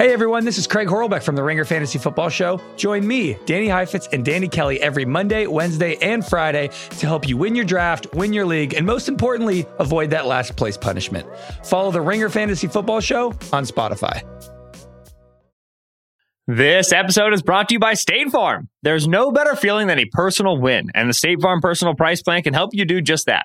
Hey everyone, this is Craig Horlbeck from the Ringer Fantasy Football Show. Join me, Danny Heifetz, and Danny Kelly every Monday, Wednesday, and Friday to help you win your draft, win your league, and most importantly, avoid that last place punishment. Follow the Ringer Fantasy Football Show on Spotify. This episode is brought to you by State Farm. There's no better feeling than a personal win, and the State Farm Personal Price Plan can help you do just that.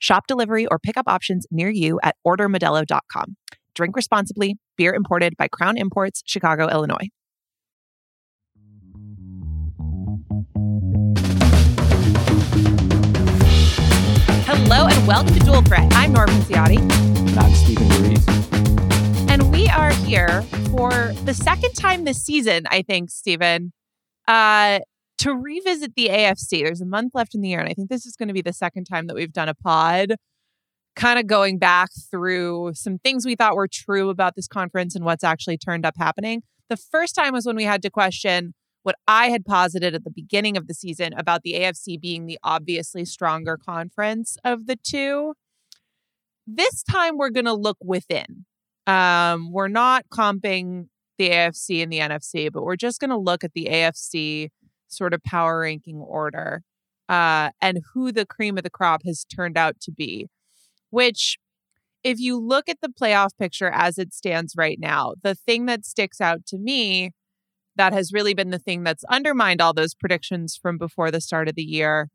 Shop delivery or pickup options near you at ordermodelo.com. Drink responsibly. Beer imported by Crown Imports, Chicago, Illinois. Hello and welcome to Dual Threat. I'm Nora Princiotti. I'm Steven Ruiz. And we are here for the second time this season, I think, Steven, uh, to revisit the AFC. There's a month left in the year, and I think this is going to be the second time that we've done a pod, kind of going back through some things we thought were true about this conference and what's actually turned up happening. The first time was when we had to question what I had posited at the beginning of the season about the AFC being the obviously stronger conference of the two. This time we're going to look within. Um, we're not comping the AFC and the NFC, but we're just going to look at the AFC sort of power ranking order uh, and who the cream of the crop has turned out to be. Which, if you look at the playoff picture as it stands right now, the thing that sticks out to me that has really been the thing that's undermined all those predictions from before the start of the year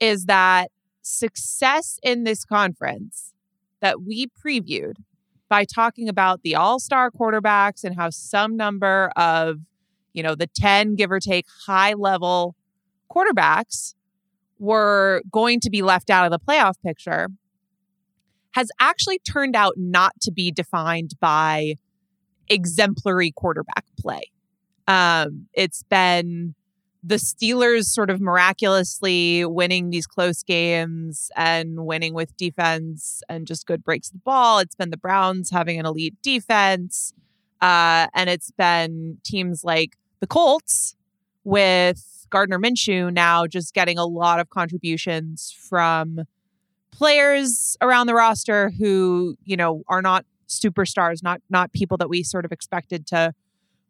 is that success in this conference that we previewed by talking about the all-star quarterbacks and how some number of you know the 10 give or take high level quarterbacks were going to be left out of the playoff picture has actually turned out not to be defined by exemplary quarterback play um, it's been the Steelers sort of miraculously winning these close games and winning with defense and just good breaks of the ball. It's been the Browns having an elite defense. Uh, and it's been teams like the Colts with Gardner Minshew now just getting a lot of contributions from players around the roster who, you know, are not superstars, not not people that we sort of expected to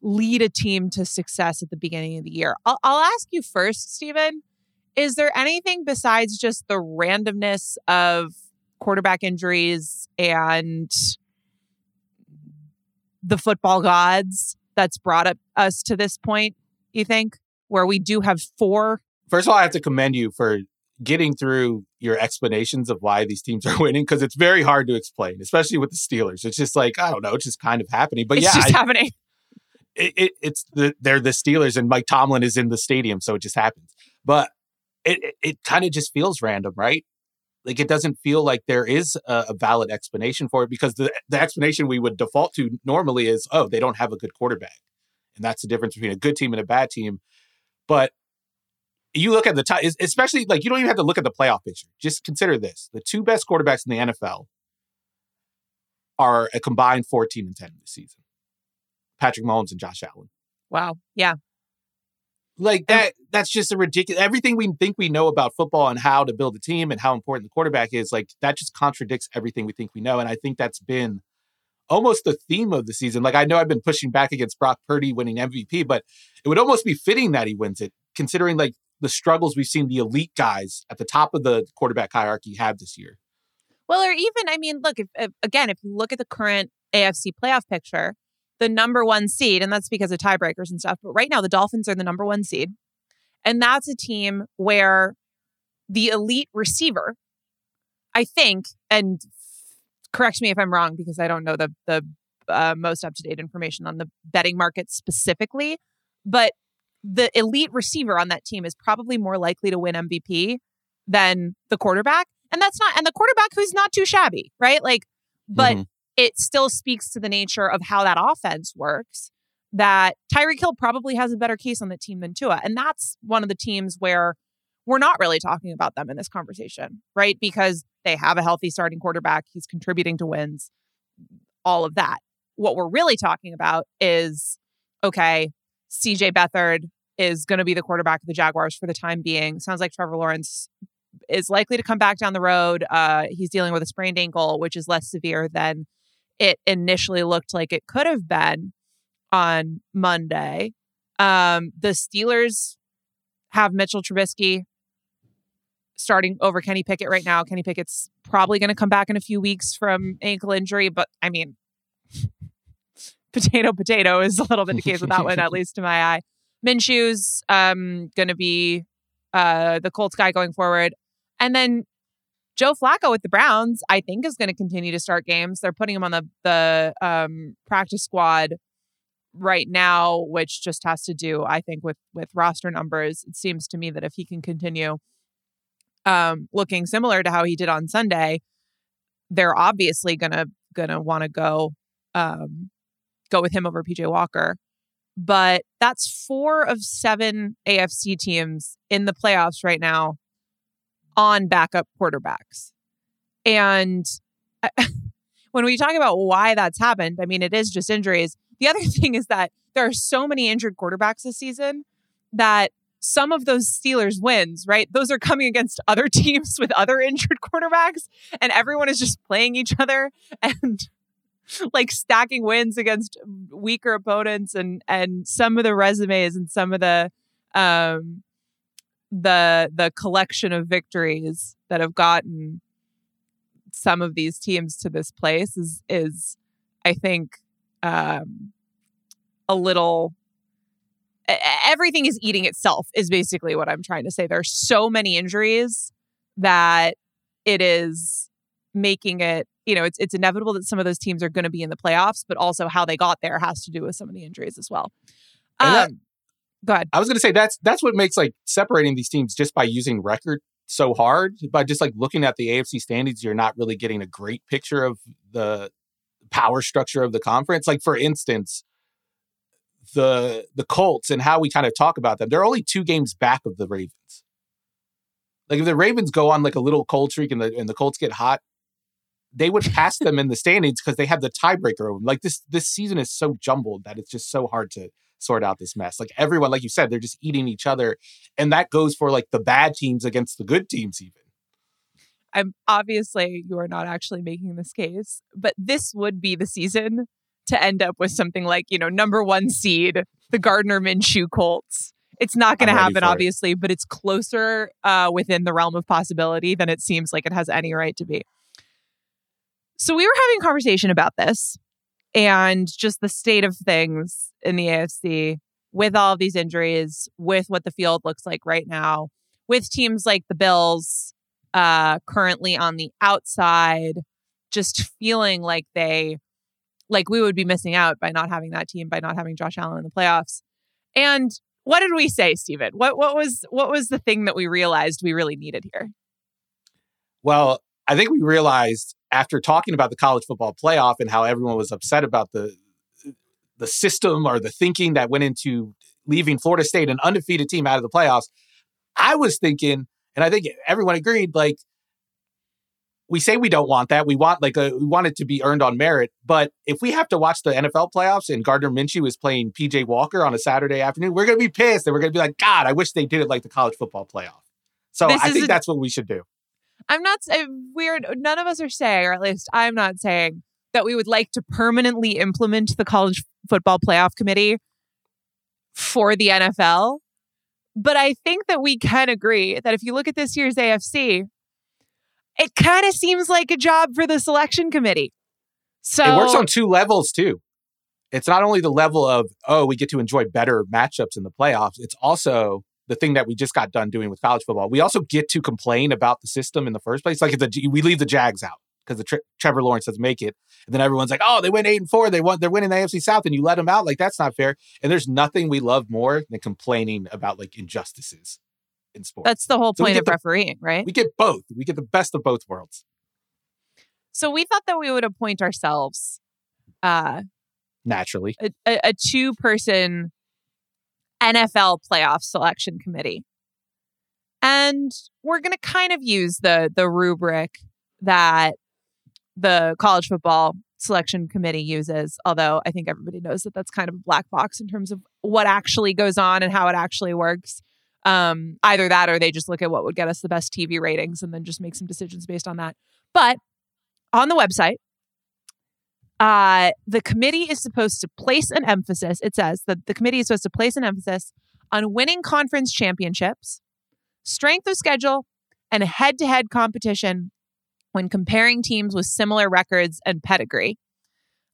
lead a team to success at the beginning of the year. I'll, I'll ask you first, Steven. Is there anything besides just the randomness of quarterback injuries and the football gods that's brought up us to this point, you think, where we do have four? First of all, I have to commend you for getting through your explanations of why these teams are winning because it's very hard to explain, especially with the Steelers. It's just like, I don't know, it's just kind of happening. But yeah, it's yeah, just I, happening it, it, it's the they're the Steelers and Mike Tomlin is in the stadium, so it just happens. But it it, it kind of just feels random, right? Like it doesn't feel like there is a, a, valid explanation for it because the the explanation we would default to normally is, oh, they don't have a good quarterback, and that's the difference between a good team and a bad team. But you look at the time, especially like you don't even have to look at the playoff picture. Just consider this: the two best quarterbacks in the NFL are a combined fourteen and ten this season. Patrick Mahomes and Josh Allen. Wow. Yeah. Like that that's just a ridiculous everything we think we know about football and how to build a team and how important the quarterback is, like that just contradicts everything we think we know. And I think that's been almost the theme of the season. Like I know I've been pushing back against Brock Purdy winning MVP, but it would almost be fitting that he wins it, considering like the struggles we've seen the elite guys at the top of the quarterback hierarchy have this year. Well, or even, I mean, look, if, if, again, if you look at the current AFC playoff picture, the number one seed, and that's because of tiebreakers and stuff. But right now, the Dolphins are the number one seed. And that's a team where the elite receiver, I think, and correct me if I'm wrong because I don't know the the uh, most up to date information on the betting market specifically, but the elite receiver on that team is probably more likely to win MVP than the quarterback. And that's not, and the quarterback who's not too shabby, right? Like, but mm-hmm it still speaks to the nature of how that offense works that Tyreek Hill probably has a better case on the team than Tua. And that's one of the teams where we're not really talking about them in this conversation, right? Because they have a healthy starting quarterback. He's contributing to wins, all of that. What we're really talking about is okay, CJ Beathard is going to be the quarterback of the Jaguars for the time being. Sounds like Trevor Lawrence is likely to come back down the road. Uh, he's dealing with a sprained ankle, which is less severe than it initially looked like it could have been on Monday. Um, the Steelers have Mitchell Trubisky starting over Kenny Pickett right now. Kenny Pickett's probably going to come back in a few weeks from ankle injury, but I mean, potato potato is a little bit the case with that one, at least to my eye. Minshew's um, going to be uh, the Colts guy going forward. And then Joe Flacco with the Browns, I think, is going to continue to start games. They're putting him on the the um, practice squad right now, which just has to do, I think, with with roster numbers. It seems to me that if he can continue um, looking similar to how he did on Sunday, they're obviously gonna gonna want to go um, go with him over PJ Walker. But that's four of seven AFC teams in the playoffs right now on backup quarterbacks. And when we talk about why that's happened, I mean, it is just injuries. The other thing is that there are so many injured quarterbacks this season that some of those Steelers wins, right? Those are coming against other teams with other injured quarterbacks, and everyone is just playing each other and like stacking wins against weaker opponents and and some of the resumes and some of the um the the collection of victories that have gotten some of these teams to this place is is I think um, a little everything is eating itself is basically what i'm trying to say. There are so many injuries that it is making it you know it's it's inevitable that some of those teams are going to be in the playoffs but also how they got there has to do with some of the injuries as well. Um, that, go ahead i was going to say that's that's what makes like separating these teams just by using record so hard by just like looking at the afc standings you're not really getting a great picture of the power structure of the conference. Like for instance, the the Colts and how we kind of talk about them, they're only two games back of the Ravens. Like if the Ravens go on like a little cold streak and the and the Colts get hot, they would pass them in the standings because they have the tiebreaker. Like this this season is so jumbled that it's just so hard to sort out this mess. Like everyone, like you said, they're just eating each other, and that goes for like the bad teams against the good teams even. I'm obviously you are not actually making this case, but this would be the season to end up with something like, you know, number one seed, the Gardner Minshew Colts. It's not going to happen, obviously, it. but it's closer uh, within the realm of possibility than it seems like it has any right to be. So we were having a conversation about this and just the state of things in the AFC with all these injuries, with what the field looks like right now, with teams like the Bills uh, currently on the outside, just feeling like they, like we would be missing out by not having that team, by not having Josh Allen in the playoffs. And what did we say, Steven? What what was what was the thing that we realized we really needed here? Well, I think we realized after talking about the college football playoff and how everyone was upset about the the system or the thinking that went into leaving Florida State, an undefeated team, out of the playoffs. I was thinking and I think everyone agreed, like, we say we don't want that. We want like a, we want it to be earned on merit. But if we have to watch the NFL playoffs and Gardner Minshew is playing PJ Walker on a Saturday afternoon, we're going to be pissed and we're going to be like, God, I wish they did it like the college football playoff. So this I think a, that's what we should do. I'm not weird. None of us are saying, or at least I'm not saying that we would like to permanently implement the college football playoff committee for the NFL. But I think that we can agree that if you look at this year's AFC, it kind of seems like a job for the selection committee. So it works on two levels too. It's not only the level of, oh, we get to enjoy better matchups in the playoffs, it's also the thing that we just got done doing with college football. We also get to complain about the system in the first place. Like if the, we leave the Jags out because the Tre- Trevor Lawrence doesn't make it. And then everyone's like, oh, they went eight and four. They won. They're winning the AFC South, and you let them out. Like that's not fair. And there's nothing we love more than complaining about like injustices in sports. That's the whole point so of the, refereeing, right? We get both. We get the best of both worlds. So we thought that we would appoint ourselves uh, Naturally. a, a, a two person NFL playoff selection committee. And we're going to kind of use the the rubric that the college football selection committee uses, although I think everybody knows that that's kind of a black box in terms of what actually goes on and how it actually works. Um, either that or they just look at what would get us the best TV ratings and then just make some decisions based on that. But on the website, uh, the committee is supposed to place an emphasis. It says that the committee is supposed to place an emphasis on winning conference championships, strength of schedule, and head to head competition when comparing teams with similar records and pedigree.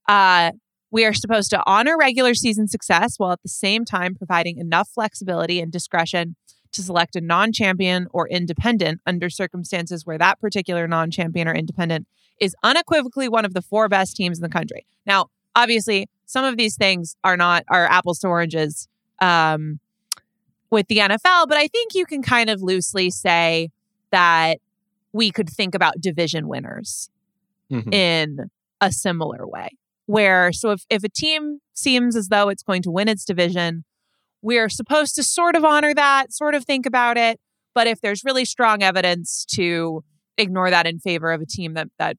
Uh, we are supposed to honor regular season success while at the same time providing enough flexibility and discretion to select a non champion or independent under circumstances where that particular non champion or independent is unequivocally one of the four best teams in the country. Now, obviously, some of these things are not are apples to oranges um, with the NFL, but I think you can kind of loosely say that we could think about division winners Mhm. in a similar way. Where so if if a team seems as though it's going to win its division, we're supposed to sort of honor that, sort of think about it. But if there's really strong evidence to ignore that in favor of a team that that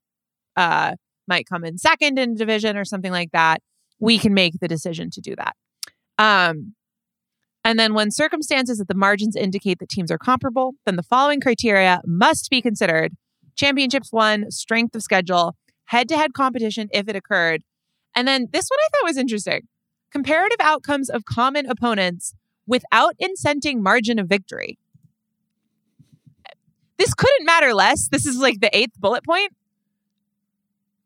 uh, might come in second in division or something like that, we can make the decision to do that. Um, and then when circumstances at the margins indicate that teams are comparable, then the following criteria must be considered: championships won, strength of schedule, head-to-head competition if it occurred, and then this one I thought was interesting: comparative outcomes of common opponents without incenting margin of victory. This couldn't matter less. This is like the eighth bullet point.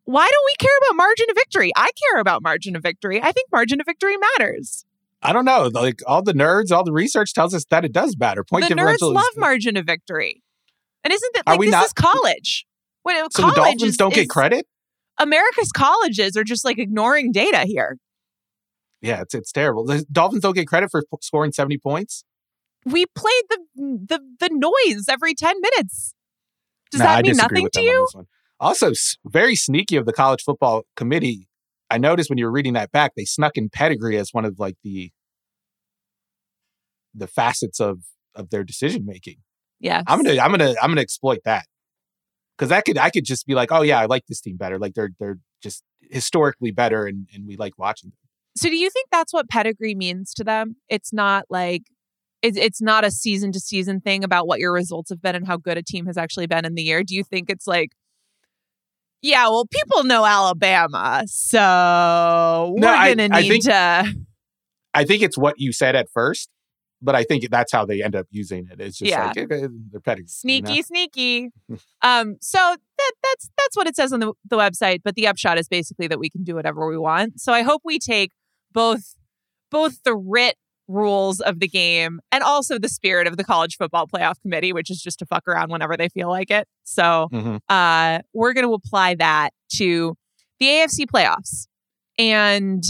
Why don't we care about margin of victory? I care about margin of victory. I think margin of victory matters. I don't know. Like all the nerds, all the research tells us that it does matter. Point the nerds love is, margin of victory. And isn't that like this not- is college? When so college the Dolphins is- don't is- get credit. America's colleges are just like ignoring data here. Yeah, it's it's terrible. The Dolphins don't get credit for p- scoring seventy points. We played the the the noise every 10 minutes. Does Nah, I that mean nothing to them on you? Also, very sneaky of the college football committee. I noticed when you were reading that back, they snuck in pedigree as one of like the the facets of of their decision making. Yeah. I'm gonna I'm gonna I'm gonna exploit that because that could I could just be like, oh yeah, I like this team better. Like they're they're just historically better, and and we like watching them. So do you think that's what pedigree means to them? It's not like it's it's not a season to season thing about what your results have been and how good a team has actually been in the year. Do you think it's like yeah, well, people know Alabama, so we're No, I- gonna I need think- to. I think it's what you said at first, but I think that's how they end up using it. It's just Yeah. like eh, their pedigree. you Sneaky, know? sneaky. um, so that that's that's what it says on the, the website. But the upshot is basically that we can do whatever we want. So I hope we take both both the writ rules of the game and also the spirit of the college football playoff committee, which is just to fuck around whenever they feel like it. So Mhm. uh, we're going to apply that to the AFC playoffs and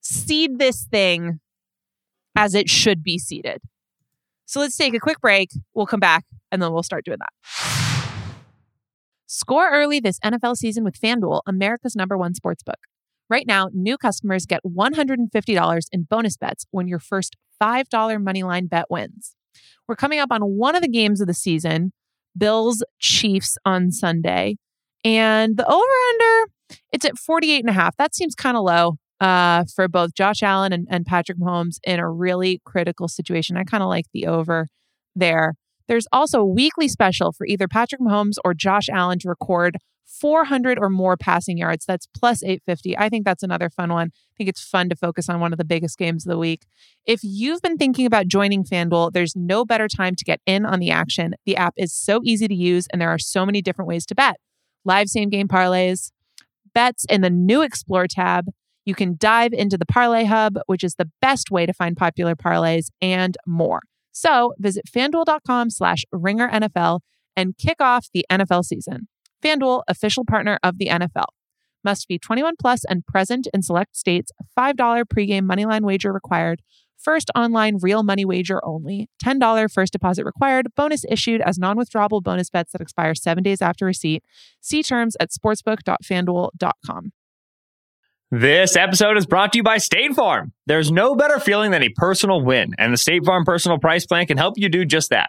seed this thing as it should be seeded. So let's take a quick break. We'll come back and then we'll start doing that. Score early this NFL season with FanDuel, America's number one sportsbook. Right now, new customers get $150 in bonus bets when your first $5 moneyline bet wins. We're coming up on one of the games of the season, Bills Chiefs on Sunday. And the over under, it's at 48 and a half. That seems kind of low uh, for both Josh Allen and, and Patrick Mahomes in a really critical situation. I kind of like the over there. There's also a weekly special for either Patrick Mahomes or Josh Allen to record 400 or more passing yards. That's plus 850. I think that's another fun one. I think it's fun to focus on one of the biggest games of the week. If you've been thinking about joining FanDuel, there's no better time to get in on the action. The app is so easy to use, and there are so many different ways to bet live same game parlays, bets in the new Explore tab. You can dive into the Parlay Hub, which is the best way to find popular parlays, and more. So visit fanduel.com slash ringer NFL and kick off the NFL season. FanDuel, official partner of the NFL. Must be 21 plus and present in select states. $5 pregame moneyline wager required. First online real money wager only. $10 first deposit required. Bonus issued as non withdrawable bonus bets that expire seven days after receipt. See terms at sportsbook.fanduel.com. This episode is brought to you by State Farm. There's no better feeling than a personal win, and the State Farm Personal Price Plan can help you do just that.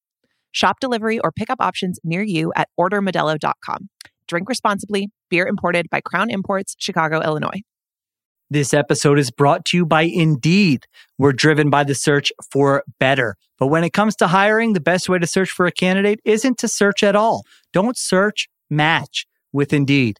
Shop delivery or pickup options near you at ordermodelo.com. Drink responsibly. Beer imported by Crown Imports, Chicago, Illinois. This episode is brought to you by Indeed. We're driven by the search for better. But when it comes to hiring, the best way to search for a candidate isn't to search at all. Don't search, match with Indeed.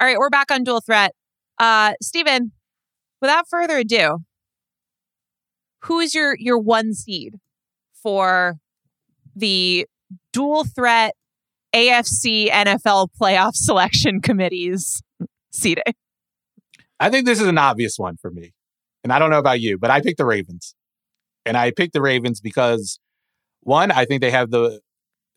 All right, we're back on dual threat. Uh, Steven, without further ado, who is your your one seed for the dual threat AFC NFL playoff selection committee's seeding? I think this is an obvious one for me. And I don't know about you, but I picked the Ravens. And I picked the Ravens because one, I think they have the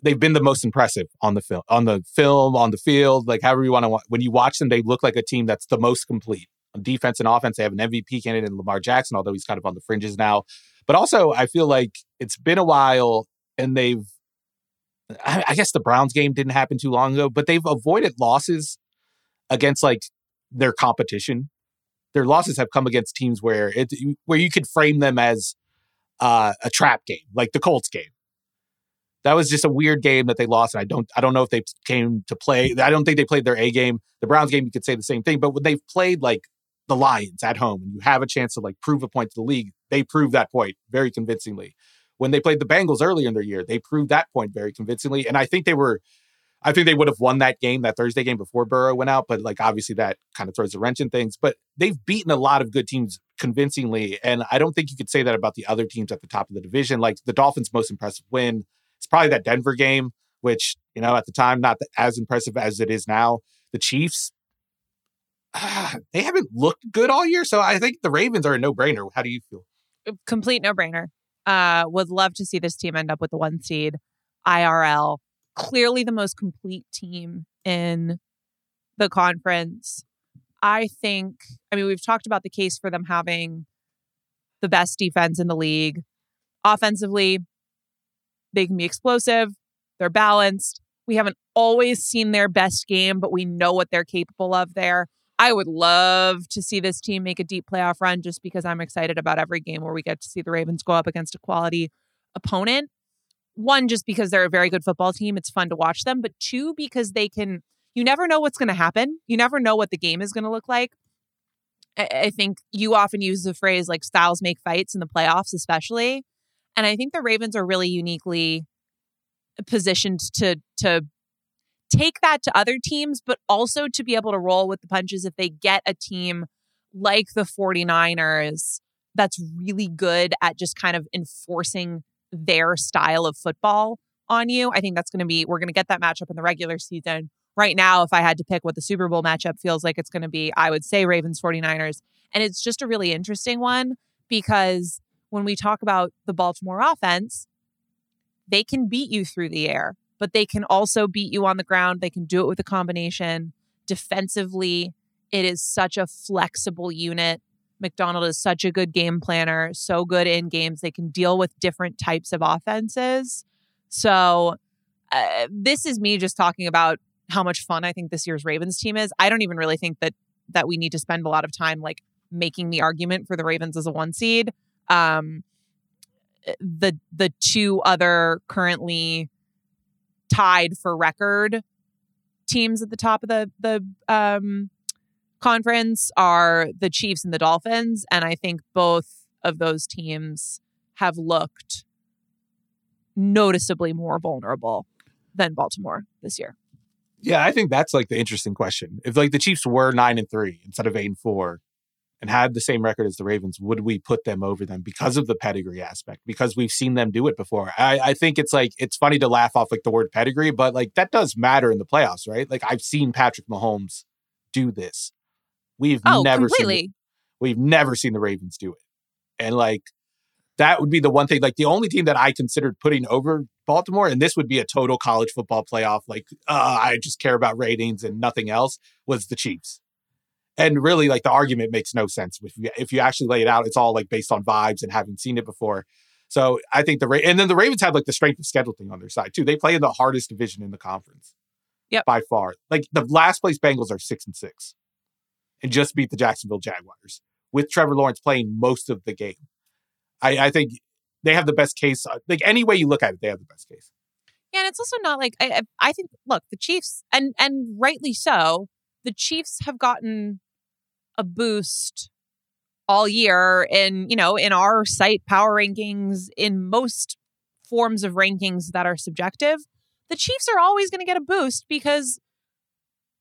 they've been the most impressive on the film on the film, on the field, like however you want to when you watch them, they look like a team that's the most complete. On defense and offense, they have an MVP candidate in Lamar Jackson, although he's kind of on the fringes now. But also, I feel like it's been a while and they've, I, I guess the Browns game didn't happen too long ago, but they've avoided losses against like their competition. Their losses have come against teams where it where you could frame them as uh, a trap game, like the Colts game. That was just a weird game that they lost, and I don't I don't know if they came to play. I don't think they played their A game. The Browns game, you could say the same thing, but when they've played like the Lions at home and you have a chance to like prove a point to the league, they proved that point very convincingly. When they played the Bengals earlier in their year, they proved that point very convincingly. And I think they were, I think they would have won that game, that Thursday game before Burrow went out. But like obviously that kind of throws a wrench in things. But they've beaten a lot of good teams convincingly. And I don't think you could say that about the other teams at the top of the division. Like the Dolphins' most impressive win, it's probably that Denver game, which, you know, at the time, not as impressive as it is now. The Chiefs, they haven't looked good all year. So I think the Ravens are a no brainer. How do you feel? Complete no brainer. Uh, would love to see this team end up with the one seed. IRL, clearly the most complete team in the conference. I think, I mean, we've talked about the case for them having the best defense in the league. Offensively, they can be explosive, they're balanced. We haven't always seen their best game, but we know what they're capable of there. I would love to see this team make a deep playoff run just because I'm excited about every game where we get to see the Ravens go up against a quality opponent. One, just because they're a very good football team, it's fun to watch them. But two, because they can, you never know what's going to happen. You never know what the game is going to look like. I, I think you often use the phrase like styles make fights in the playoffs, especially. And I think the Ravens are really uniquely uh, positioned to to take that to other teams, but also to be able to roll with the punches if they get a team like the 49ers that's really good at just kind of enforcing their style of football on you. I think that's going to be, we're going to get that matchup in the regular season. Right now, if I had to pick what the Super Bowl matchup feels like it's going to be, I would say Ravens 49ers. And it's just a really interesting one because when we talk about the Baltimore offense, they can beat you through the air but they can also beat you on the ground. They can do it with a combination. Defensively, it is such a flexible unit. Macdonald is such a good game planner, so good in games. They can deal with different types of offenses. So, uh, this is me just talking about how much fun I think this year's Ravens team is. I don't even really think that that we need to spend a lot of time like making the argument for the Ravens as a one seed. Um, the the two other currently tied for record teams at the top of the the um, conference are the Chiefs and the Dolphins, and I think both of those teams have looked noticeably more vulnerable than Baltimore this year. Yeah, I think that's like the interesting question. If like the Chiefs were nine and three instead of eight and four, and had the same record as the Ravens, would we put them over them because of the pedigree aspect? Because we've seen them do it before. I, I think it's like it's funny to laugh off like the word pedigree, but like that does matter in the playoffs, right? Like I've seen Patrick Mahomes do this. We've Oh, never completely. seen the, we've never seen the Ravens do it. And like that would be the one thing, like the only team that I considered putting over Baltimore, and this would be a total college football playoff, like uh, I just care about ratings and nothing else, was the Chiefs. And really, like the argument makes no sense if you, if you actually lay it out. It's all like based on vibes and having seen it before. So I think the Ra- and then the Ravens have like the strength of schedule thing on their side too. They play in the hardest division in the conference. yeah by far. Like the last place Bengals are six and six, and just beat the Jacksonville Jaguars with Trevor Lawrence playing most of the game. I, I think they have the best case. uh, Like any way you look at it, they have the best case. Yeah, and it's also not like I, I I think look, the Chiefs and and rightly so, the Chiefs have gotten a boost all year in, you know, in our site power rankings in most forms of rankings that are subjective. The Chiefs are always going to get a boost because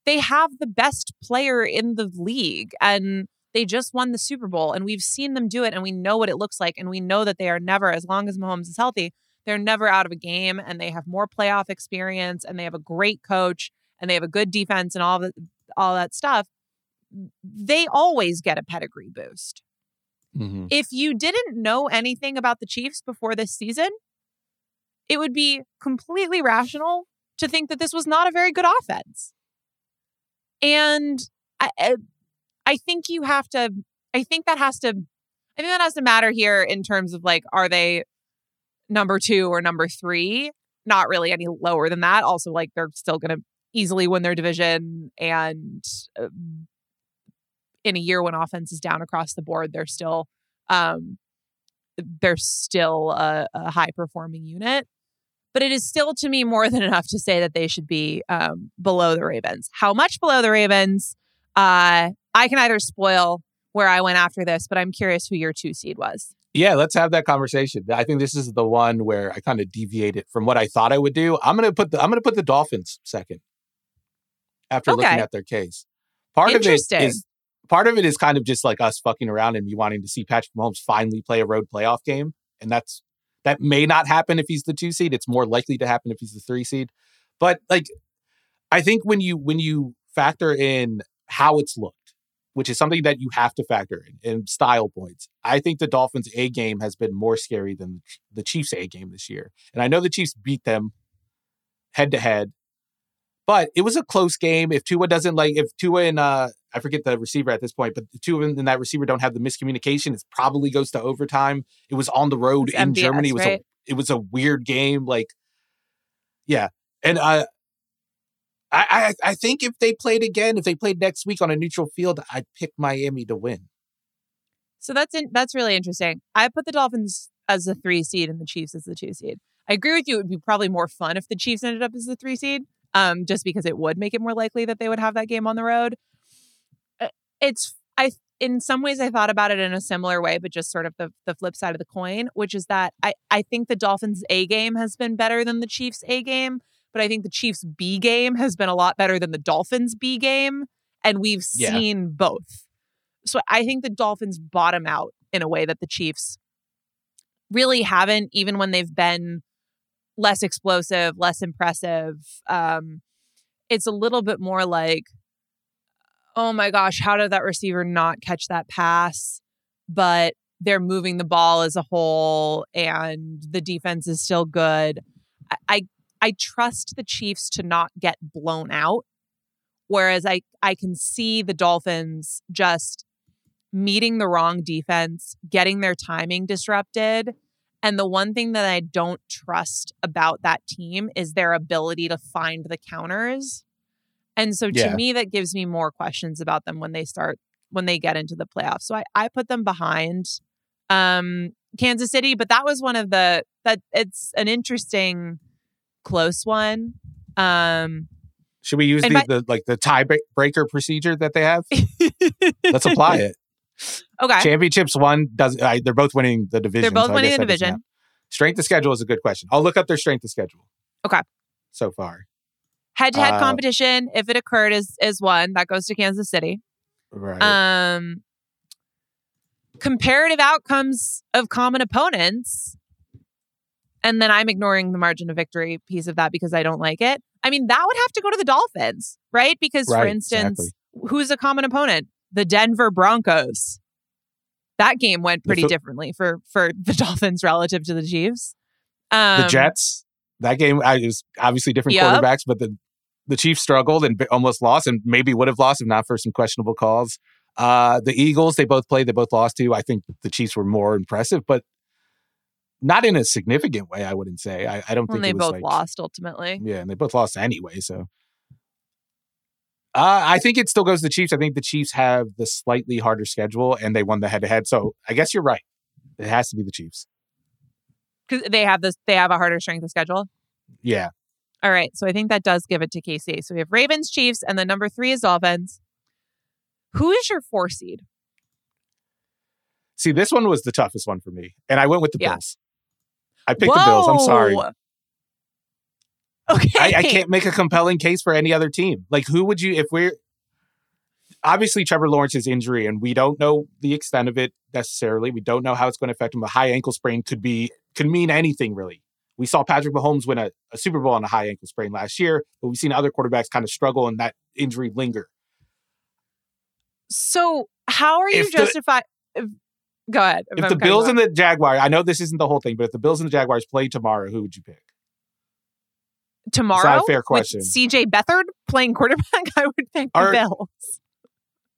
they have the best player in the league and they just won the Super Bowl and we've seen them do it and we know what it looks like and we know that they are never as long as Mahomes is healthy they're never out of a game and they have more playoff experience and they have a great coach and they have a good defense and all the all that stuff they always get a pedigree boost mm-hmm. if you didn't know anything about the chiefs before this season it would be completely rational to think that this was not a very good offense and i I- i think you have to i think that has to i think that has to matter here in terms of like are they number two or number three. Not really any lower than that. Also, like they're still going to easily win their division. And um, in a year when offense is down across the board, they're still um, they're still a, a high performing unit. But it is still to me more than enough to say that they should be um, below the Ravens. How much below the Ravens? Uh, I can either spoil where I went after this, but I'm curious who your two seed was. Yeah, let's have that conversation. I think this is the one where I kind of deviated from what I thought I would do. I'm gonna put the I'm gonna put the Dolphins second after looking at their case. Part of it is part of it is kind of just like us fucking around and me wanting to see Patrick Mahomes finally play a road playoff game, and that's that may not happen if he's the two seed. It's more likely to happen if he's the three seed. But like, I think when you when you factor in how it's looked, which is something that you have to factor in, in style points. I think the Dolphins' A game has been more scary than the Chiefs' A game this year. And I know the Chiefs beat them head to head, but it was a close game. If Tua doesn't like, if Tua and uh, I forget the receiver at this point, but the two of them and that receiver don't have the miscommunication, it probably goes to overtime. It was on the road It's in MVS, Germany. It was right? a it was a weird game. Like, yeah, and uh, I, I I think if they played again, if they played next week on a neutral field, I'd pick Miami to win. So that's in, that's really interesting. I put the Dolphins as the three seed and the Chiefs as the two seed. I agree with you. It would be probably more fun if the Chiefs ended up as the three seed, um, just because it would make it more likely that they would have that game on the road. Uh, It's I in some ways I thought about it in a similar way, but just sort of the the flip side of the coin, which is that I I think the Dolphins A game has been better than the Chiefs A game, but I think the Chiefs B game has been a lot better than the Dolphins B game, and we've Yeah. seen both. So I think the Dolphins bottom out in a way that the Chiefs really haven't, even when they've been less explosive, less impressive. Um, it's a little bit more like, oh my gosh, how did that receiver not catch that pass? But they're moving the ball as a whole, and the defense is still good. I, I I trust the Chiefs to not get blown out. Whereas I, I can see the Dolphins just meeting the wrong defense, getting their timing disrupted. And the one thing that I don't trust about that team is their ability to find the counters. And so to Yeah. me, that gives me more questions about them when they start when they get into the playoffs. So I, I put them behind um, Kansas City, but that was one of the that it's an interesting close one. Um, Should we use the, by- the like the tiebreaker procedure that they have? Let's apply it. Okay, Championships one does. Uh, they're both winning the division. they're both so winning the division. Strength of schedule is a good question. I'll look up their strength of schedule. Okay. So far, Head to head competition, if it occurred, is is one that goes to Kansas City. right? Um, comparative outcomes of common opponents. And then I'm ignoring the margin of victory piece of that because I don't like it. I mean, that would have to go to the Dolphins, right? Because, for instance, exactly. who's a common opponent? The Denver Broncos. That game went pretty differently for for the Dolphins relative to the Chiefs. Um, the Jets. That game I, was obviously different Yep. quarterbacks, but the the Chiefs struggled and almost lost, and maybe would have lost if not for some questionable calls. Uh, the Eagles, they both played, they both lost to. I think the Chiefs were more impressive, but not in a significant way. I wouldn't say. I, I don't when think they it was both like, lost ultimately. Yeah, and they both lost anyway. So, uh, I think it still goes to the Chiefs. I think the Chiefs have the slightly harder schedule, and they won the head to head. So, I guess you're right. It has to be the Chiefs. Because they have this they have a harder strength of schedule. Yeah, All right. So I think that does give it to KC. So we have Ravens, Chiefs, and the number three is Dolphins. Who is your four seed? See, this one was the toughest one for me, and I went with the Yeah. Bills. I picked the Bills. I'm sorry. Okay. I, I can't make a compelling case for any other team. Like, who would you, if we're obviously Trevor Lawrence's injury, and we don't know the extent of it necessarily. We don't know how it's going to affect him. A high ankle sprain could be could mean anything really. We saw Patrick Mahomes win a, a Super Bowl on a high ankle sprain last year, but we've seen other quarterbacks kind of struggle and that injury linger. So how are you If the- justify? if- Go ahead. If the Bills and the Jaguars, I know this isn't the whole thing, but if the Bills and the Jaguars play tomorrow, who would you pick? Tomorrow, fair with question. CJ Beathard playing quarterback, I would pick the Bills.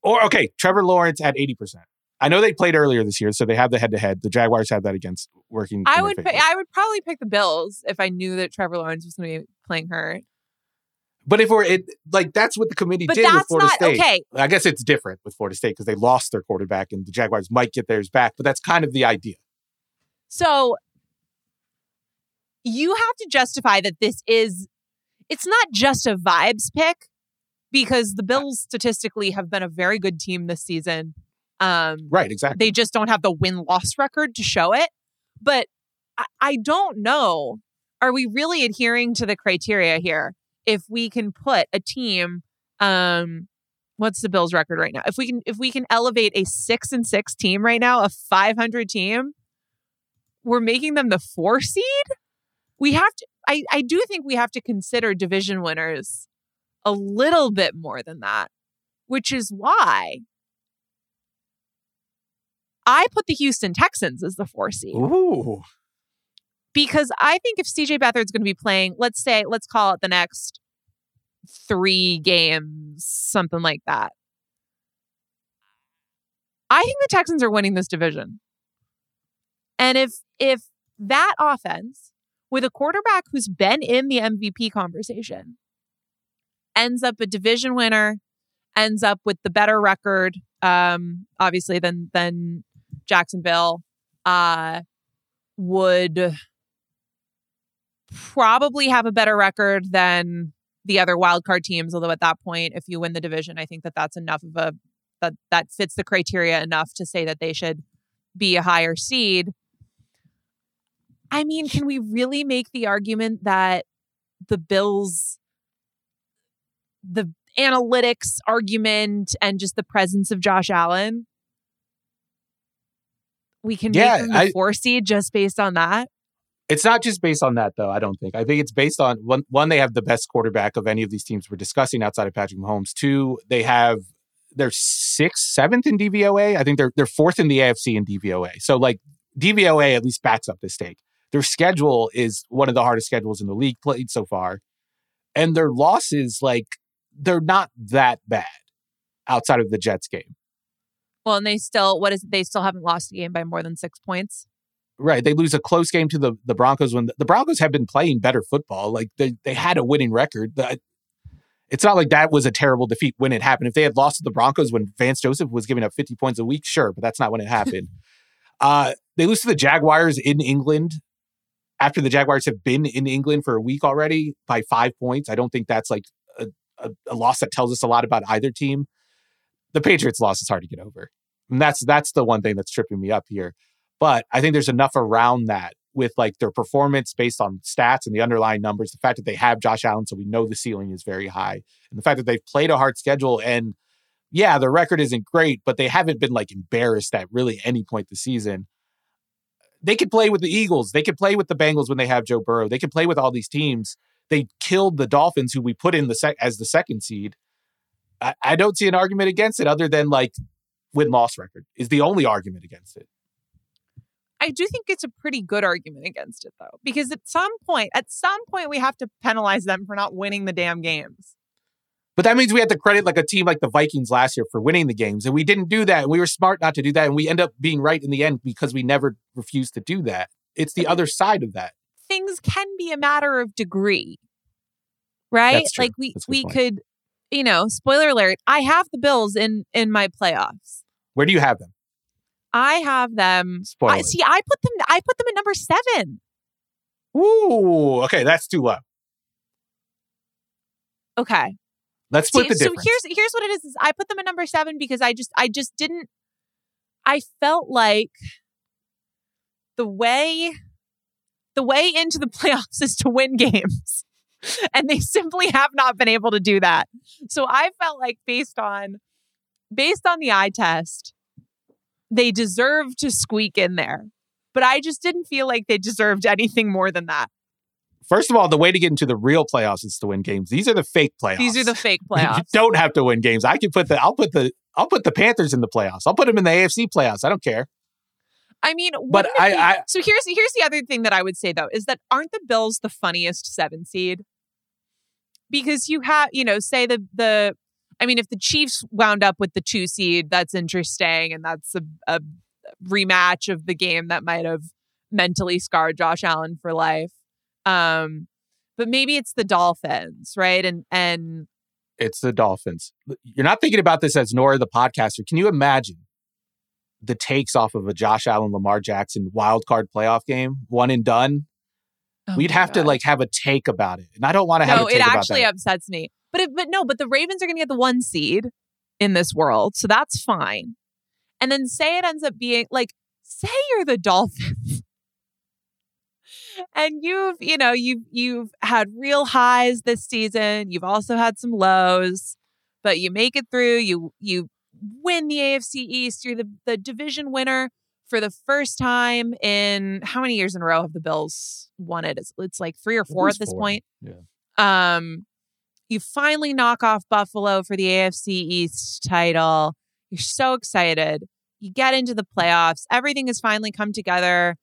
Or okay, Trevor Lawrence at eighty percent. I know they played earlier this year, so they have the head to head. The Jaguars have that against working. I would. Pick, I would probably pick the Bills if I knew that Trevor Lawrence was going to be playing hurt. But if we're it, like that's what the committee But did with Florida not State. okay. I guess it's different with Florida State because they lost their quarterback and the Jaguars might get theirs back. But that's kind of the idea. So you have to justify that this is it's not just a vibes pick because the Bills statistically have been a very good team this season. Um Right, exactly. they just don't have the win-loss record to show it. But I, I don't know. Are we really adhering to the criteria here? If we can put a team um what's the Bills record right now? If we can if we can elevate a 6 and 6 team right now, a 500 team, we're making them the 4 seed? We have to I I do think we have to consider division winners a little bit more than that, which is why I put the Houston Texans as the 4 seed Ooh, because I think if CJ Beathard's going to be playing, let's say, let's call it the next three games, something like that. I think the Texans are winning this division. And if if that offense with a quarterback who's been in the MVP conversation ends up a division winner, ends up with the better record, um, obviously than than Jacksonville, uh, would probably have a better record than the other wildcard teams. Although at that point, if you win the division, I think that that's enough of a that that fits the criteria enough to say that they should be a higher seed. I mean, can we really make the argument that the Bills, the analytics argument, and just the presence of Josh Allen, we can Yeah, make them the I- four seed just based on that? it's not just based on that though. I don't think. I think it's based on one. One, they have the best quarterback of any of these teams we're discussing outside of Patrick Mahomes. Two, they have they're sixth, seventh in DVOA. I think they're they're fourth in the AFC in DVOA. So like DVOA at least backs up this take. Their schedule is one of the hardest schedules in the league played so far, and their losses like they're not that bad outside of the Jets game. Well, and they still, what is it? They still haven't lost a game by more than six points. Right. They lose a close game to the, the Broncos when the, the Broncos have been playing better football. Like they, they had a winning record. The- It's not like that was a terrible defeat when it happened. If they had lost to the Broncos when Vance Joseph was giving up 50 points a week, sure, but that's not when it happened. uh, they lose to the Jaguars in England after the Jaguars have been in England for a week already by five points. I don't think that's like a, a, a loss that tells us a lot about either team. The Patriots loss is hard to get over. And that's that's the one thing that's tripping me up here. But I think there's enough around that with like their performance based on stats and the underlying numbers, the fact that they have Josh Allen, so we know the ceiling is very high, and the fact that they've played a hard schedule and yeah, their record isn't great, but they haven't been like embarrassed at really any point this season. They could play with the Eagles. They could play with the Bengals when they have Joe Burrow. They could play with all these teams. They killed the Dolphins, who we put in the sec- as the second seed. I, I don't see an argument against it other than like win loss record is the only argument against it. I do think it's a pretty good argument against it though, because at some point, at some point, we have to penalize them for not winning the damn games. But that means we had to credit like a team like the Vikings last year for winning the games. And we didn't do that. And we were smart not to do that. And we end up being right in the end because we never refused to do that. It's the other side of that. Things can be a matter of degree. Right? Like we we point. could, you know, spoiler alert, I have the Bills in in my playoffs. Where do you have them? I have them. I, see, I put them. I put them at number seven. Ooh, okay, that's too low. Okay, let's split the difference. So here's here's what it is, is. I put them at number seven because I just I just didn't. I felt like the way the way into the playoffs is to win games. and they simply have not been able to do that. So I felt like based on based on the eye test, they deserve to squeak in there. But I just didn't feel like they deserved anything more than that. First of all, the way to get into the real playoffs is to win games. These are the fake playoffs. These are the fake playoffs. you don't have to win games. I can put the I'll put the I'll put the Panthers in the playoffs. I'll put them in the AFC playoffs. I don't care. I mean, but I, be, I so here's here's the other thing that I would say though is that aren't the Bills the funniest seven seed? Because you have, you know, say the the I mean, if the Chiefs wound up with the two seed, that's interesting. And that's a, a rematch of the game that might have mentally scarred Josh Allen for life. Um, but maybe it's the Dolphins, right? And, and, it's the Dolphins. You're not thinking about this as Nora the podcaster. Can you imagine the takes off of a Josh Allen Lamar Jackson wild card playoff game, one and done? Oh We'd have God. to like have a take about it, and I don't want to have. No, it actually upsets me. But it, but no, but the Ravens are going to get the one seed in this world, so that's fine. And then say it ends up being like say you're the Dolphins. And you've, you know, you've you've had real highs this season. You've also had some lows, but you make it through. You you win the AFC East. You're the, the division winner for the first time in how many years in a row have the Bills won it? It's, it's like three or four at this four. point. Yeah. Um, you finally knock off Buffalo for the AFC East title. You're so excited. You get into the playoffs. Everything has finally come together.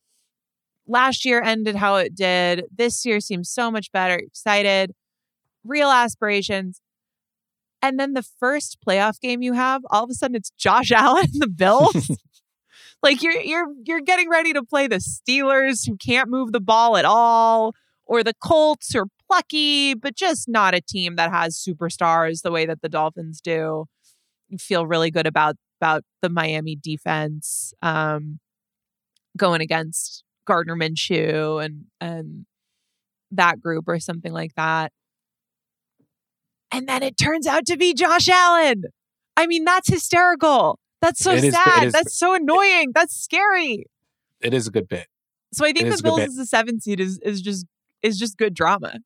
Last year ended how it did. This year seems so much better. Excited, real aspirations. And then the first playoff game you have, all of a sudden it's Josh Allen and the Bills. like you're you're you're getting ready to play the Steelers who can't move the ball at all or the Colts are plucky, but just not a team that has superstars the way that the Dolphins do. You feel really good about about the Miami defense um, going against Gardner Minshew and and that group or something like that. And then it turns out to be Josh Allen. I mean, that's hysterical. That's so sad. that's so annoying. That's scary. It is a good bit. So I think the Bills as a seven seed is is just is just good drama.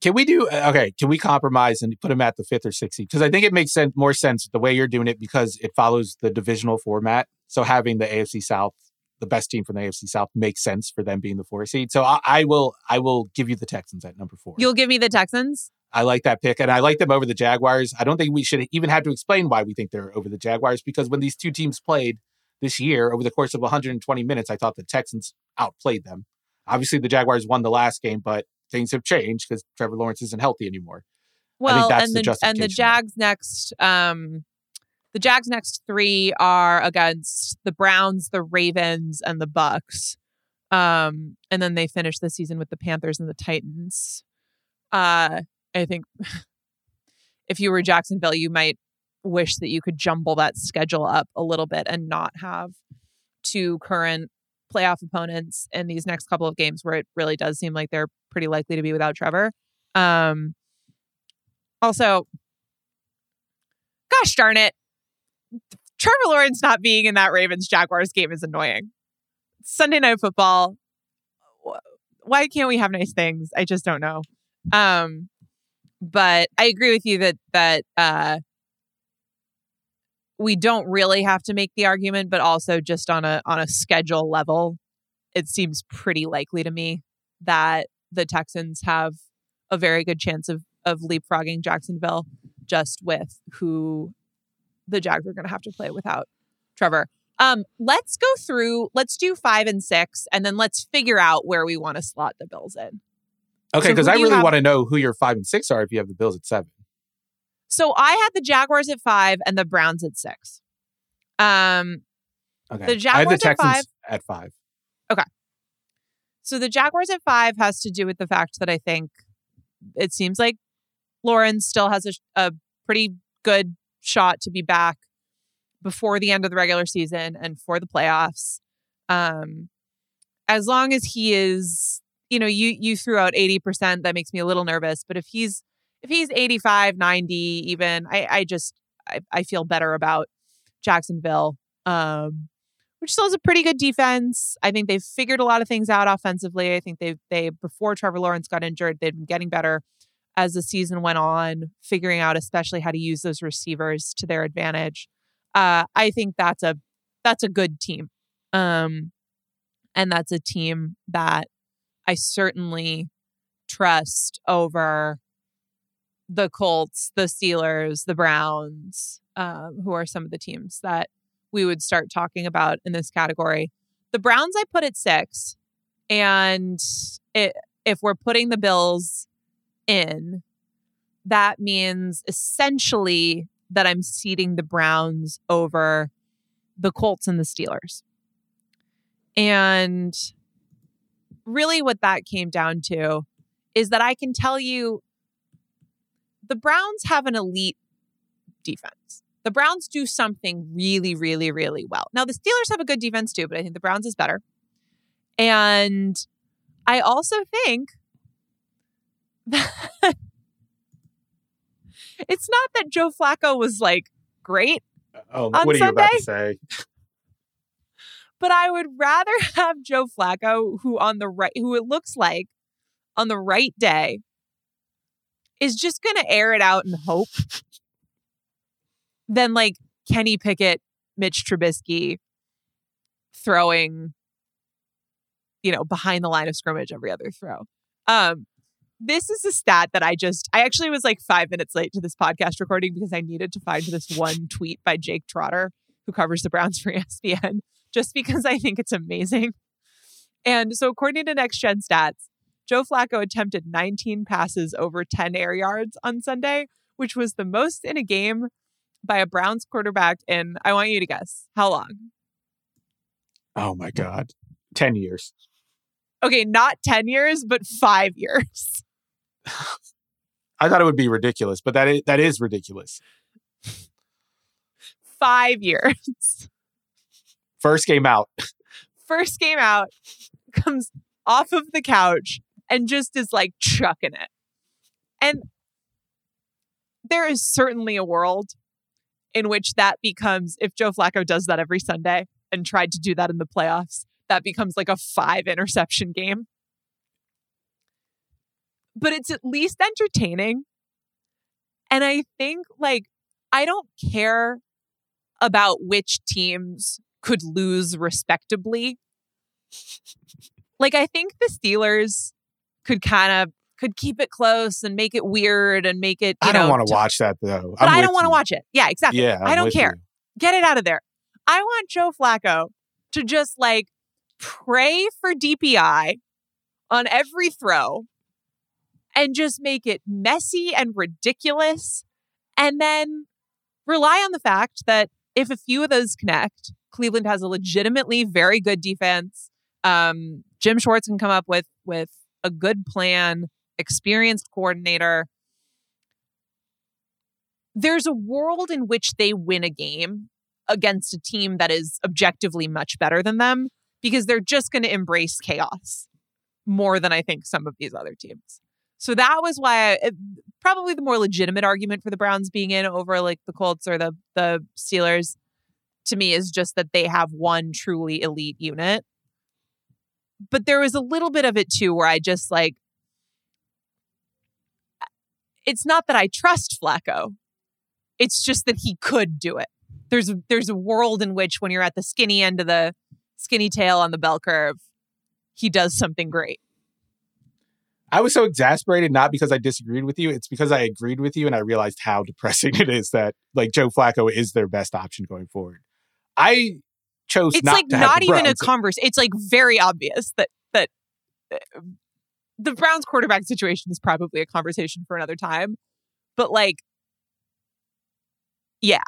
Can we do uh, okay? Can we compromise and put them at the fifth or sixth seed? Because I think it makes sense, more sense the way you're doing it because it follows the divisional format. So having the AFC South, the best team from the AFC South, makes sense for them being the four seed. So I, I will, I will give you the Texans at number four. You'll give me the Texans. I like that pick, and I like them over the Jaguars. I don't think we should even have to explain why we think they're over the Jaguars because when these two teams played this year over the course of 120 minutes, I thought the Texans outplayed them. Obviously, the Jaguars won the last game, but things have changed because Trevor Lawrence isn't healthy anymore. Well, and the, the and the Jags next, um, the Jags next three are against the Browns, the Ravens, and the Bucks. Um, and then they finish the season with the Panthers and the Titans. Uh, I think if you were Jacksonville, you might wish that you could jumble that schedule up a little bit and not have two current playoff opponents in these next couple of games where it really does seem like they're pretty likely to be without Trevor. Um, also, gosh darn it, Trevor Lawrence not being in that Ravens Jaguars game is annoying. Sunday night football. Why can't we have nice things? I just don't know. Um, but I agree with you that that uh, we don't really have to make the argument, but also just on a on a schedule level, it seems pretty likely to me that the Texans have a very good chance of of leapfrogging Jacksonville just with who the Jags are going to have to play without Trevor. Um, let's go through. Let's do five and six, and then let's figure out where we want to slot the Bills in. Okay, because who I really have- want to know who your five and six are if you have the Bills at seven. So I had the Jaguars at five and the Browns at six. Um, Okay, The I have the Jaguars at five. at five. Okay. so the Jaguars at five has to do with the fact that I think it seems like Lawrence still has a, a pretty good shot to be back before the end of the regular season and for the playoffs. Um, as long as he is, you know, you you threw out 80%, that makes me a little nervous. But if he's if he's 85, 90, even, I, I just I, I feel better about Jacksonville. Um, which still is a pretty good defense. I think they've figured a lot of things out offensively. I think they they before Trevor Lawrence got injured, they've been getting better as the season went on, figuring out especially how to use those receivers to their advantage. Uh, I think that's a that's a good team, um, and that's a team that I certainly trust over the Colts, the Steelers, the Browns, um, who are some of the teams that we would start talking about in this category. The Browns I put at six, and it, if we're putting the Bills in, that means essentially that I'm seating the Browns over the Colts and the Steelers. And really, what that came down to is that I can tell you the Browns have an elite defense. The Browns do something really, really, really well. Now, the Steelers have a good defense too, but I think the Browns is better. And I also think that it's not that Joe Flacco was like great, Oh, On what are you about to Sunday? say? but I would rather have Joe Flacco, who on the right, who it looks like on the right day is just going to air it out and hope than like Kenny Pickett, Mitch Trubisky throwing, you know, behind the line of scrimmage every other throw. Um, this is a stat that I just, I actually was like five minutes late to this podcast recording because I needed to find this one tweet by Jake Trotter, who covers the Browns for ESPN, just because I think it's amazing. And so, according to Next Gen Stats, Joe Flacco attempted 19 passes over 10 air yards on Sunday, which was the most in a game by a Browns quarterback in, I want you to guess, how long? Oh my God, ten years. Okay, not 10 years, but five years. I thought it would be ridiculous, but that is, that is ridiculous. Five years. First game out. First game out, comes off of the couch and just is like chucking it. And there is certainly a world in which that becomes, if Joe Flacco does that every Sunday and tried to do that in the playoffs, that becomes like a five interception game. But it's at least entertaining. And I think, like, I don't care about which teams could lose respectably. Like, I think the Steelers could kind of could keep it close and make it weird and make it. You I don't want to- watch that though. but I'm I don't want to watch it. Yeah, exactly. Yeah, I I'm don't care. you. Get it out of there. I want Joe Flacco to just like pray for DPI on every throw and just make it messy and ridiculous. And then rely on the fact that if a few of those connect, Cleveland has a legitimately very good defense. Um, Jim Schwartz can come up with with a good plan, experienced coordinator. there's a world in which they win a game against a team that is objectively much better than them because they're just going to embrace chaos more than I think some of these other teams. So that was why I, probably the more legitimate argument for the Browns being in over like the Colts or the the Steelers to me is just that they have one truly elite unit. But there was a little bit of it too where I just like it's not that I trust Flacco. It's just that he could do it. There's there's a world in which when you're at the skinny end of the skinny tail on the bell curve, he does something great. I was so exasperated not because I disagreed with you, it's because I agreed with you and I realized how depressing it is that like Joe Flacco is their best option going forward. I chose It's not like not even a converse. It's like very obvious that that uh, the Browns quarterback situation is probably a conversation for another time. But like yeah.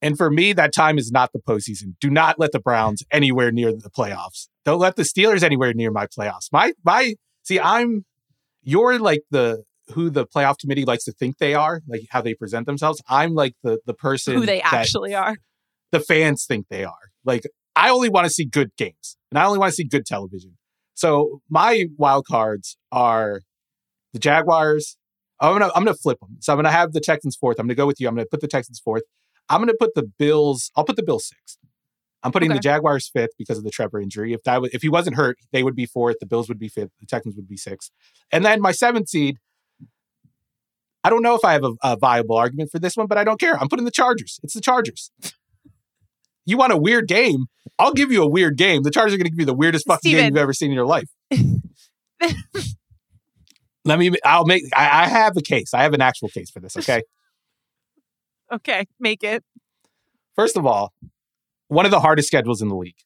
And for me, that time is not the postseason. Do not let the Browns anywhere near the playoffs. Don't let the Steelers anywhere near my playoffs. My my see, I'm you're like the who the playoff committee likes to think they are, like how they present themselves. I'm like the the person who they actually are. the fans think they are. Like I only want to see good games and I only want to see good television. So my wild cards are the Jaguars. I'm gonna I'm gonna flip them. So I'm gonna have the Texans fourth. I'm gonna go with you. I'm gonna put the Texans fourth. I'm gonna put the Bills. I'll put the Bills sixth. I'm putting Okay. the Jaguars fifth because of the Trevor injury. If that was, if he wasn't hurt, they would be fourth. The Bills would be fifth. The Texans would be sixth. And then my seventh seed. I don't know if I have a, a viable argument for this one, but I don't care. I'm putting the Chargers. It's the Chargers. You want a weird game? I'll give you a weird game. The Chargers are going to give you the weirdest fucking game you've ever seen in your life. Let me. I'll make. I, I have a case. I have an actual case for this. Okay. Okay, make it. First of all, one of the hardest schedules in the league.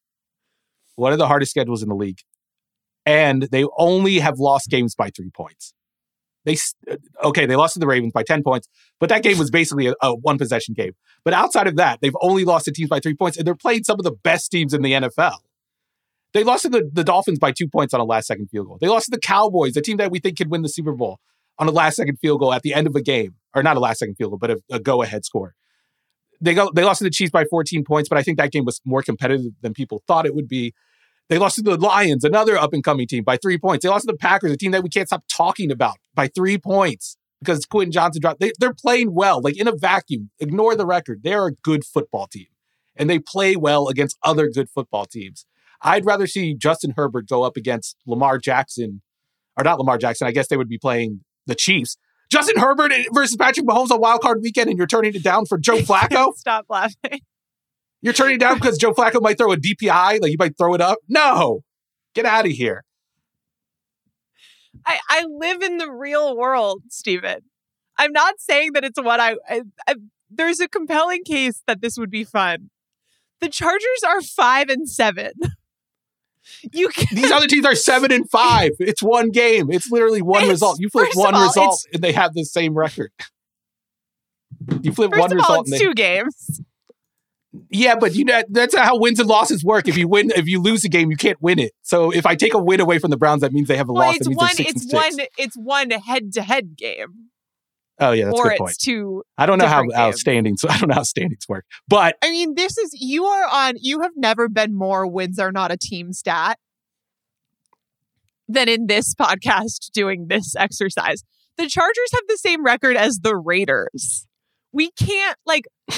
One of the hardest schedules in the league, and they only have lost games by three points. They uh, okay, they lost to the Ravens by ten points, but that game was basically a, a one possession game. But outside of that, they've only lost to teams by three points, and they're playing some of the best teams in the NFL. They lost to the, the Dolphins by two points on a last second field goal. They lost to the Cowboys, a team that we think could win the Super Bowl, on a last second field goal at the end of a game, or not a last second field goal, but a, a go ahead score. They go they lost to the Chiefs by 14 points, but I think that game was more competitive than people thought it would be. They lost to the Lions, another up and coming team, by three points. They lost to the Packers, a team that we can't stop talking about, by three points because Quentin Johnston dropped. They, they're playing well, like in a vacuum. Ignore the record. They're a good football team, and they play well against other good football teams. I'd rather see Justin Herbert go up against Lamar Jackson, or not Lamar Jackson. I guess they would be playing the Chiefs. Justin Herbert versus Patrick Mahomes on Wild Card Weekend, and you're turning it down for Joe Flacco. Stop laughing. You're turning it down because Joe Flacco might throw a DPI, like you might throw it up. No, get out of here. I, I live in the real world, Steven. I'm not saying that it's what I, I, I. There's a compelling case that this would be fun. The Chargers are five and seven. You can These other teams are seven and five. It's one game. It's literally one It's- result. You flip one all, result, and they have the same record. You flip one result. all, and it's they, two games. yeah, but you know that's how wins and losses work. If you win, if you lose a game, you can't win it. So if I take a win away from the Browns, that means they have a Well, loss. it's one. It's one. It's one head-to-head game, Oh yeah, that's a or good it's point. two. I don't know how, games. standings. I don't know how standings work, but I mean, this is you are on. You have never been more wins are not a team stat than in this podcast doing this exercise. The Chargers have the same record as the Raiders. We can't like.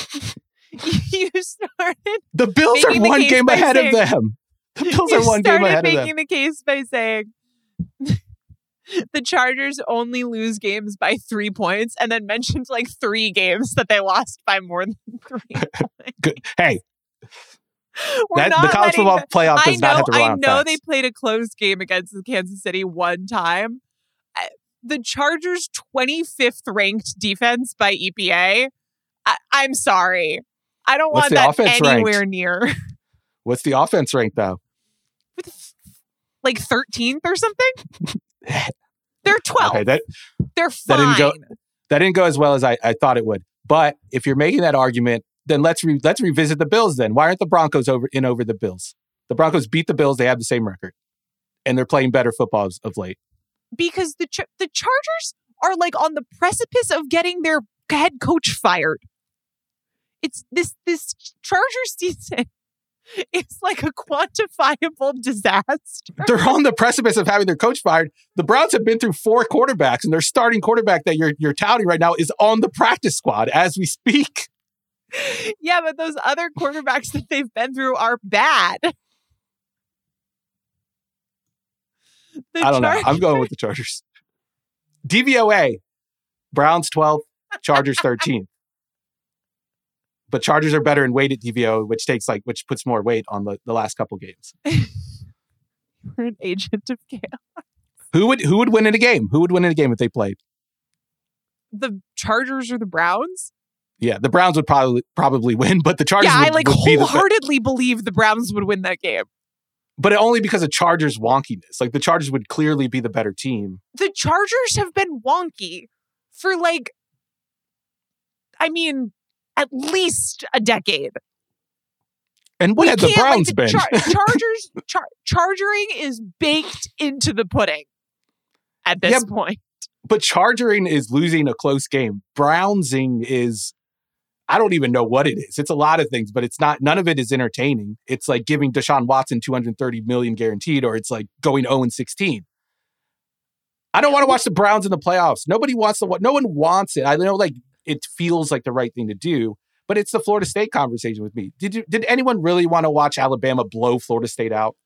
you started. the Bills are one game ahead saying- of them. The Bills are one game ahead of them. making the case by saying. The Chargers only lose games by three points, and then mentioned like three games that they lost by more than three. Hey, that, the college football the- playoff does know, not have to rely I know they played a close game against the Kansas City one time. Uh, The Chargers' 25th ranked defense by EPA. I, I'm sorry. I don't What's want that anywhere ranked? near What's the offense rank though? like 13th or something. They're 12. Okay, that They're fine. that didn't go- that didn't go as well as I, I thought it would. But if you're making that argument, then let's re, let's revisit the Bills. Then why aren't the Broncos over in over the Bills? The Broncos beat the Bills. They have the same record, and they're playing better football of, late. because the Char- the Chargers are like on the precipice of getting their head coach fired. It's this this Chargers season it's like a quantifiable disaster. They're on the precipice of having their coach fired. The Browns have been through four quarterbacks, and their starting quarterback that you're you're touting right now is on the practice squad as we speak. Yeah, but those other quarterbacks that they've been through are bad. The I don't Chargers. know. I'm going with the Chargers. DVOA, Browns 12, Chargers 13 but Chargers are better in weighted DVO, which takes like which puts more weight on the, the last couple games. We're an agent of chaos. Who would who would win in a game? Who would win in a game if they played? The Chargers or the Browns? Yeah, the Browns would probably probably win, but the Chargers. Yeah, would, I like wholeheartedly the, believe the Browns would win that game. But only because of Chargers wonkiness. Like the Chargers would clearly be the better team. The Chargers have been wonky for like I mean, at least a decade. And what have the Browns like, the been? Char- Chargers, char- chargering is baked into the pudding at this yeah, point. But chargering is losing a close game. Brownsing is, I don't even know what it is. It's a lot of things, but it's not, none of it is entertaining. It's like giving Deshaun Watson 230 million guaranteed, or it's like going 0 and 16. I don't want to watch the Browns in the playoffs. Nobody wants to, no one wants it. I know like it feels like the right thing to do. But it's the Florida State conversation with me. Did you did anyone really want to watch Alabama blow Florida State out?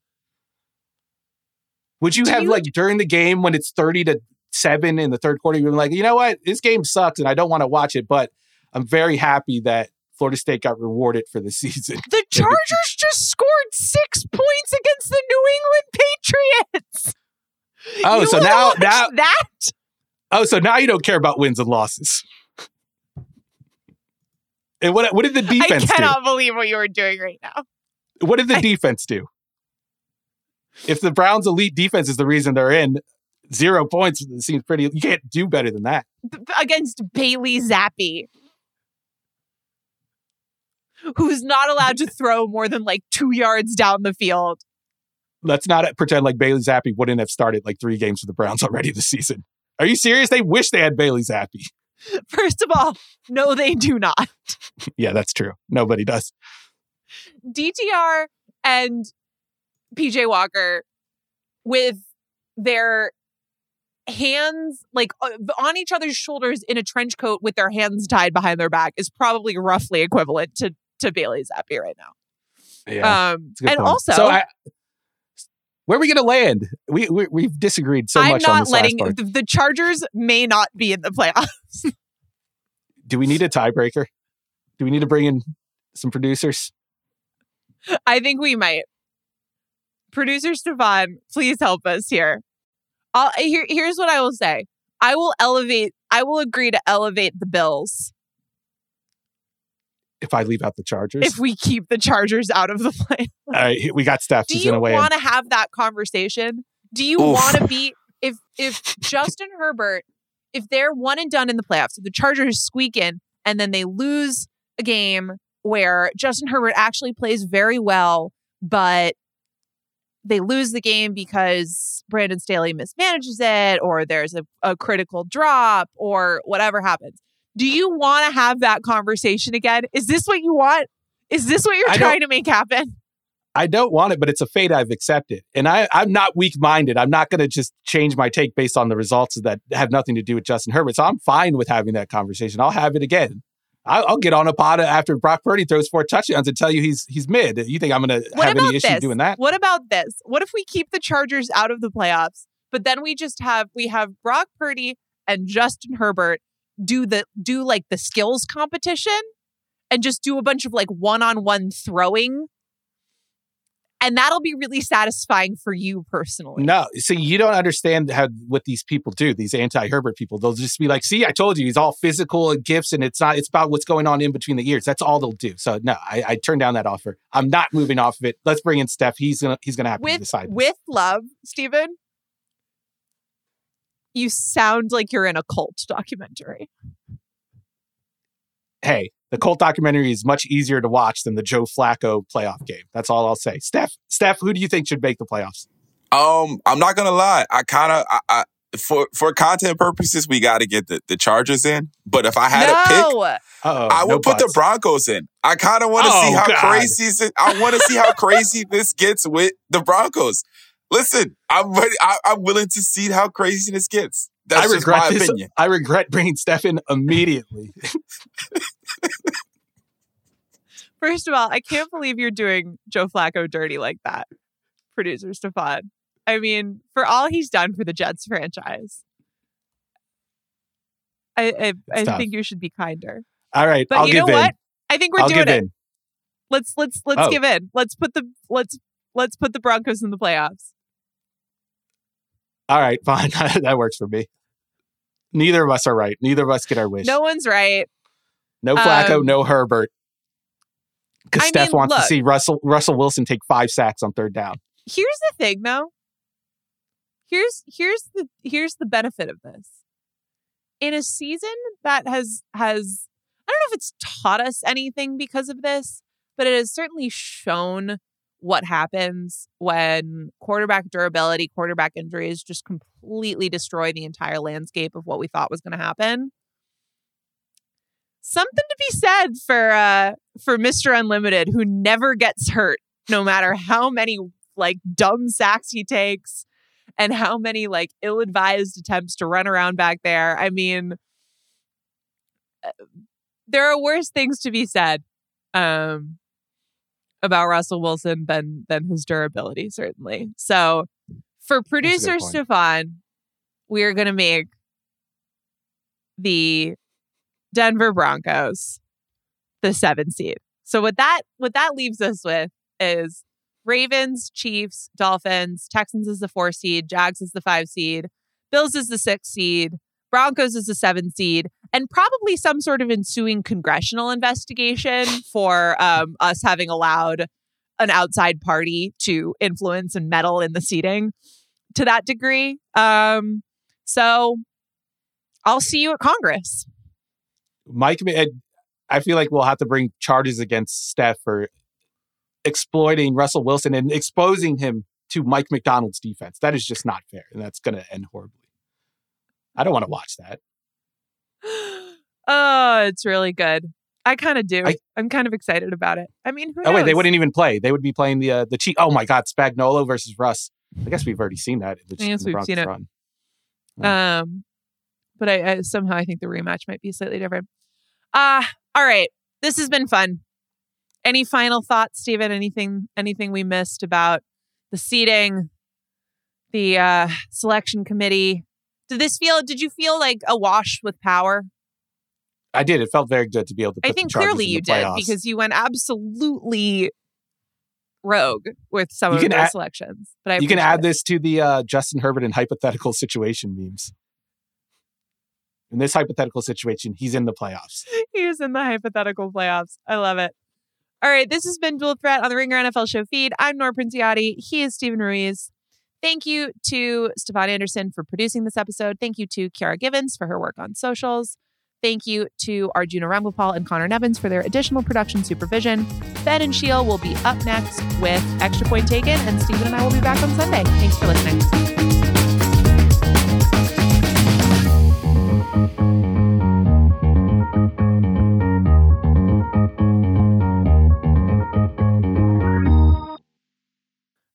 Would you do have you, like during the game when it's 30 to 7 in the third quarter, you're like, you know what? This game sucks and I don't want to watch it, but I'm very happy that Florida State got rewarded for the season. The Chargers just scored six points against the New England Patriots. Oh, you so now now that. Oh, so now you don't care about wins and losses. And what what did the defense do? I cannot do? believe what you were doing right now. What did the I, defense do? If the Browns' elite defense is the reason they're in, zero points seems pretty. You can't do better than that against Bailey Zappe, who's not allowed to throw more than like two yards down the field. Let's not pretend like Bailey Zappe wouldn't have started like three games for the Browns already this season. Are you serious? They wish they had Bailey Zappe. First of all, no, they do not. yeah, that's true. Nobody does. DTR and PJ Walker with their hands like uh, on each other's shoulders in a trench coat with their hands tied behind their back is probably roughly equivalent to to Bailey Zappe right now. Yeah, um, and point. also, so I, where are we going to land? We, we have disagreed so I'm much. I'm not letting the, the Chargers may not be in the playoffs. Do we need a tiebreaker? Do we need to bring in some producers? I think we might. Producer Stefan, please help us here. I'll, here. Here's what I will say. I will elevate. I will agree to elevate the Bills if I leave out the Chargers. If we keep the Chargers out of the play. All right, we got Steph. Do you want to have that conversation? Do you want to be if if Justin Herbert, if they're one and done in the playoffs, if the Chargers squeak in and then they lose a game where Justin Herbert actually plays very well, but they lose the game because Brandon Staley mismanages it, or there's a, a critical drop, or whatever happens. Do you want to have that conversation again? Is this what you want? Is this what you're I trying to make happen? I don't want it, but it's a fate I've accepted. And I, I'm not weak minded. I'm not going to just change my take based on the results that have nothing to do with Justin Herbert. So I'm fine with having that conversation. I'll have it again. I'll, I'll get on a pod after Brock Purdy throws four touchdowns and tell you he's he's mid. You think I'm going to have any issue this? doing that? What about this? What if we keep the Chargers out of the playoffs, but then we just have we have Brock Purdy and Justin Herbert do the do like the skills competition and just do a bunch of like one-on-one throwing and that'll be really satisfying for you personally. No, see, you don't understand how what these people do. These anti-Herbert people, they'll just be like, "See, I told you, he's all physical and gifts, and it's not. It's about what's going on in between the ears. That's all they'll do." So, no, I, I turn down that offer. I'm not moving off of it. Let's bring in Steph. He's gonna he's gonna have with, to decide. With love, Steven you sound like you're in a cult documentary. Hey, the cult documentary is much easier to watch than the Joe Flacco playoff game. That's all I'll say. Steph, Steph, who do you think should make the playoffs? Um, I'm not gonna lie. I kind of, I, I, for for content purposes, we got to get the, the Chargers in. But if I had a pick. Uh-oh, I would no put the. Broncos in. I kind of want to Oh, see how God. crazy I want to see how crazy this gets with the Broncos. Listen, I'm ready. I, I'm willing to see how crazy this gets. That's I just regret my this. opinion. I regret bringing Steph in immediately. First of all, I can't believe you're doing Joe Flacco dirty like that, producer Stefan. I mean, for all he's done for the Jets franchise, I I, I think you should be kinder. All right, But I'll you give know in. what? I think we're I'll doing give it. in. Let's let's let's Oh. give in. Let's put the let's let's put the Broncos in the playoffs. All right, fine. that works for me. Neither of us are right. Neither of us get our wish. No one's right. no Flacco, um, no Herbert. Because I Steph mean, wants to see Russell Russell Wilson take five sacks on third down. Here's the thing though. Here's here's the here's the benefit of this. In a season that has has I don't know if it's taught us anything because of this, but it has certainly shown what happens when quarterback durability, quarterback injuries just completely destroy the entire landscape of what we thought was going to happen. Something to be said for uh for Mr. Unlimited who never gets hurt no matter how many like dumb sacks he takes and how many like ill-advised attempts to run around back there. I mean, uh, there are worse things to be said um, about Russell Wilson than than his durability, certainly. So, for producer. Stefan, we are going to make the Denver Broncos the seven seed. So what that what that leaves us with is Ravens, Chiefs, Dolphins, Texans is the four seed, Jags is the five seed, Bills is the six seed, Broncos is the seven seed, and probably some sort of ensuing congressional investigation for um, us having allowed an outside party to influence and meddle in the seating to that degree. Um, so I'll see you at Congress. Mike, I feel like we'll have to bring charges against Steph for exploiting Russell Wilson and exposing him to Mike Macdonald's defense. That is just not fair, and that's going to end horribly. I don't want to watch that. oh, it's really good. I kind of do. I, am kind of excited about it. I mean, who Oh wait, they wouldn't even play. They would be playing the uh, the Chief. Oh my God, Spagnuolo versus Russ. I guess we've already seen that. The, I guess we've seen it. run. Um, but I, I somehow I think the rematch might be slightly different. Uh all right. This has been fun. Any final thoughts, Steven? Anything anything we missed about the seating, the uh selection committee? Did this feel did you feel like awash with power? I did. It felt very good to be able to. Put I think clearly you did because you went absolutely rogue with some You of your selections. But I you can add it. this to the uh, Justin Herbert and hypothetical situation memes. In this hypothetical situation, he's in the playoffs. he is in the hypothetical playoffs. I love it. All right, this has been Dual Threat on the Ringer NFL Show feed. I'm Nora Princiotti. He is Steven Ruiz. Thank you to Stefan Anderson for producing this episode. Thank you to Kiera Givens for her work on socials. Thank you to Arjuna Ramgopal and Conor Nevins for their additional production supervision. Ben and Sheil will be up next with Extra Point Taken, and Steven and I will be back on Sunday. Thanks for listening.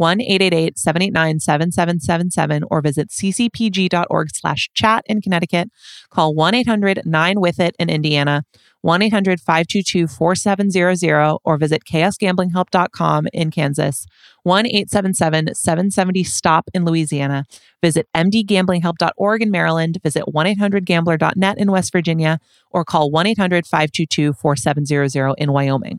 1-888-789-7777 or visit ccpg.org slash chat in Connecticut. Call 1-800-9-WITH-IT in Indiana, 1-800-522-4700 or visit ksgamblinghelp.com in Kansas, 1-877-770-STOP in Louisiana. Visit mdgamblinghelp.org in Maryland, visit 1-800-GAMBLER.net in West Virginia, or call 1-800-522-4700 in Wyoming.